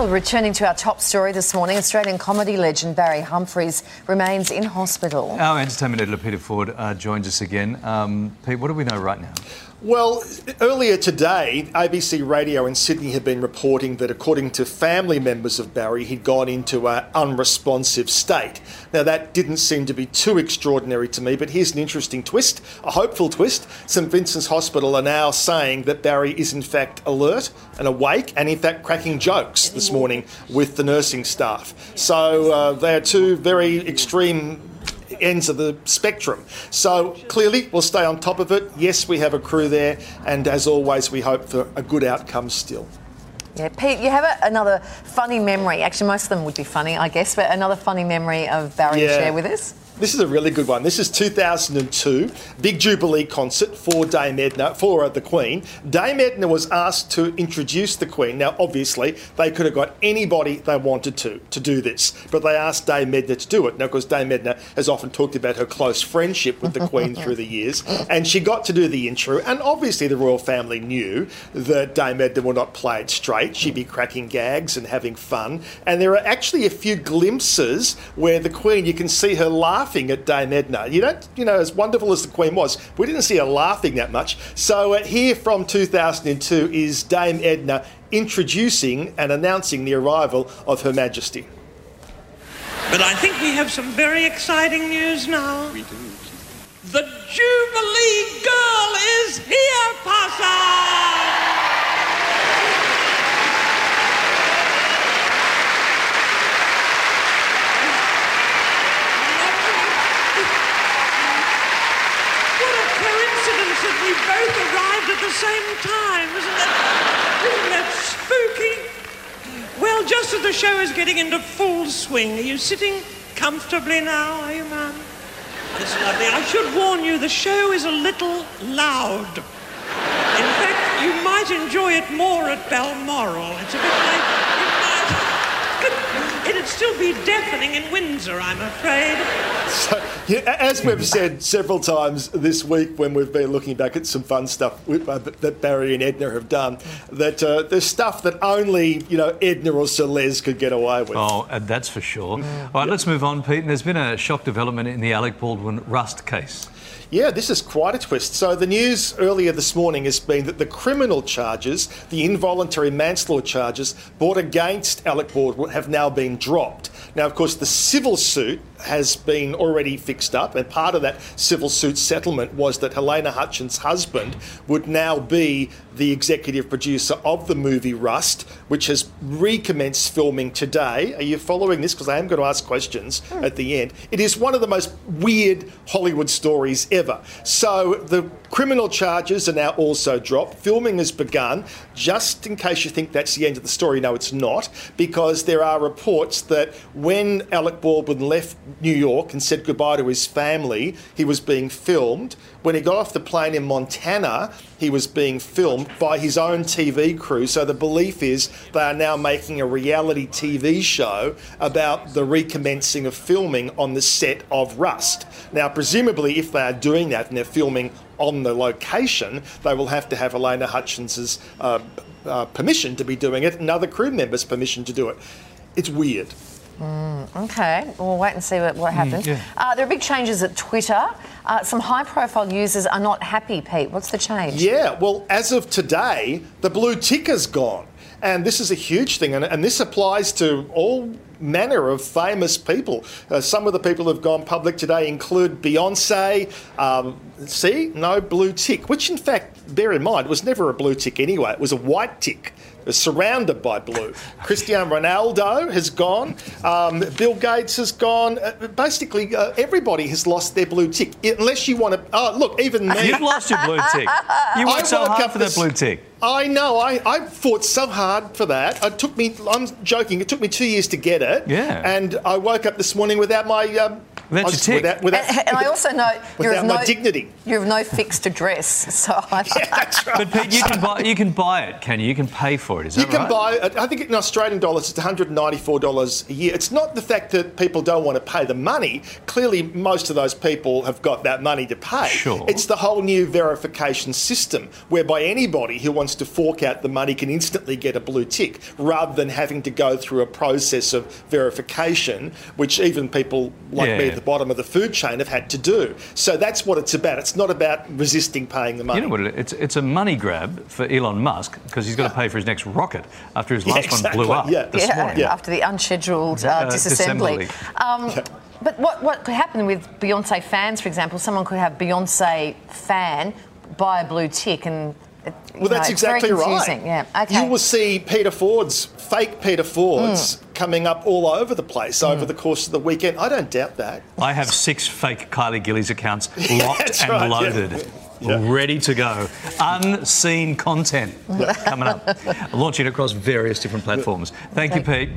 Well, returning to our top story this morning, Australian comedy legend Barry Humphries remains in hospital. Our entertainment editor Peter Ford uh, joins us again. Um, Pete, what do we know right now? Well, earlier today, ABC Radio in Sydney had been reporting that, according to family members of Barry, he'd gone into an unresponsive state. Now, that didn't seem to be too extraordinary to me, but here's an interesting twist, a hopeful twist. St Vincent's Hospital are now saying that Barry is, in fact, alert and awake, and in fact, cracking jokes this morning with the nursing staff. So, uh, they are two very extreme ends of the spectrum. So clearly, we'll stay on top of it. Yes, we have a crew there, and as always, we hope for a good outcome still. Yeah, Pete, you have a, another funny memory. Actually, most of them would be funny, I guess, but another funny memory of Barry to share with us. This is a really good one. This is 2002, big Jubilee concert for Dame Edna, for uh, the Queen. Dame Edna was asked to introduce the Queen. Now, obviously, they could have got anybody they wanted to to do this, but they asked Dame Edna to do it. Now, because Dame Edna has often talked about her close friendship with the Queen through the years, and she got to do the intro. And obviously, the royal family knew that Dame Edna will not play it straight. She'd be cracking gags and having fun. And there are actually a few glimpses where the Queen, you can see her laughing at Dame Edna. You don't, you know, as wonderful as the Queen was, we didn't see her laughing that much. So uh, here from 2002 is Dame Edna introducing and announcing the arrival of Her Majesty. But I think we have some very exciting news now. We do. The Jubilee Girl is here, Pasha! What a coincidence that we both arrived at the same time, isn't that, isn't that spooky? Well, just as the show is getting into full swing, are you sitting comfortably now, are you, ma'am? That's lovely. I should warn you, the show is a little loud. In fact, you might enjoy it more at Balmoral. It's a bit like... It might... It'd still be deafening in Windsor, I'm afraid. So, yeah, as we've said several times this week when we've been looking back at some fun stuff with, uh, that Barry and Edna have done, that uh, there's stuff that only you know Edna or Sir Les could get away with. Oh, uh, that's for sure. All right, let's move on, Pete. And There's been a shock development in the Alec Baldwin Rust case. Yeah, this is quite a twist. So, the news earlier this morning has been that the criminal charges, the involuntary manslaughter charges brought against Alec Baldwin, have now been dropped. Now, of course, the civil suit has been already fixed up, and part of that civil suit settlement was that Halyna Hutchins' husband would now be the executive producer of the movie Rust, which has recommenced filming today. Are you following this? Because I am going to ask questions hmm. at the end. It is one of the most weird Hollywood stories ever. So the criminal charges are now also dropped. Filming has begun. Just in case you think that's the end of the story, no, it's not, because there are reports that when Alec Baldwin left New York and said goodbye to his family, he was being filmed. When he got off the plane in Montana, he was being filmed by his own TV crew. So the belief is they are now making a reality TV show about the recommencing of filming on the set of Rust. Now, presumably, if they are doing that and they're filming on the location, they will have to have Halyna Hutchins's uh, uh, permission to be doing it and other crew members' permission to do it. It's weird. Okay, we'll wait and see what, what happens. yeah. uh, there are big changes at Twitter. Uh, some high profile users are not happy, Pete. What's the change? Yeah, well, as of today, the blue ticker's gone. And this is a huge thing, and, and this applies to all manner of famous people. Uh, some of the people who've gone public today include Beyonce. Um, see, no blue tick, which in fact, bear in mind, was never a blue tick anyway. It was a white tick. It was surrounded by blue. Cristiano Ronaldo has gone. Um, Bill Gates has gone. Uh, basically, uh, everybody has lost their blue tick, unless you want to. Oh, look, even me. You've lost your blue tick. You I worked so woke hard up for that blue tick. I know. I, I fought so hard for that. It took me. I'm joking. It took me two years to get it. Yeah. And I woke up this morning without my. Um, Without your tick. Without, without, And, and I also know you're without of my no, dignity. You have no fixed address. So I, That's right. But Pete, you can buy you can buy it, can you? You can pay for it. Is that right? You can right? buy, I think in Australian dollars, it's $194 a year. It's not the fact that people don't want to pay the money. Clearly, most of those people have got that money to pay. Sure. It's the whole new verification system whereby anybody who wants to fork out the money can instantly get a blue tick rather than having to go through a process of verification, which even people like me at the bottom of the food chain have had to do. So that's what it's about. It's not about resisting paying the money. You know what it is? It's, it's a money grab for Elon Musk because he's got to pay for his next rocket after his Yeah, last one blew up yeah. this yeah, morning. Yeah. after the unscheduled uh, Uh, disassembly. disassembly. Um, But what, what could happen with Beyonce fans, for example? Someone could have Beyonce fan buy a blue tick and. it- you Well, that's know, it's very exactly right. confusing. Yeah. Okay. You will see Peter Ford's, fake Peter Ford's, Hmm. Coming up all over the place over hmm. the course of the weekend. I don't doubt that. I have six fake Kylie Gillies accounts locked and right, yeah. loaded. Ready to go. Unseen content coming up. Launching across various different platforms. Thank you, Pete.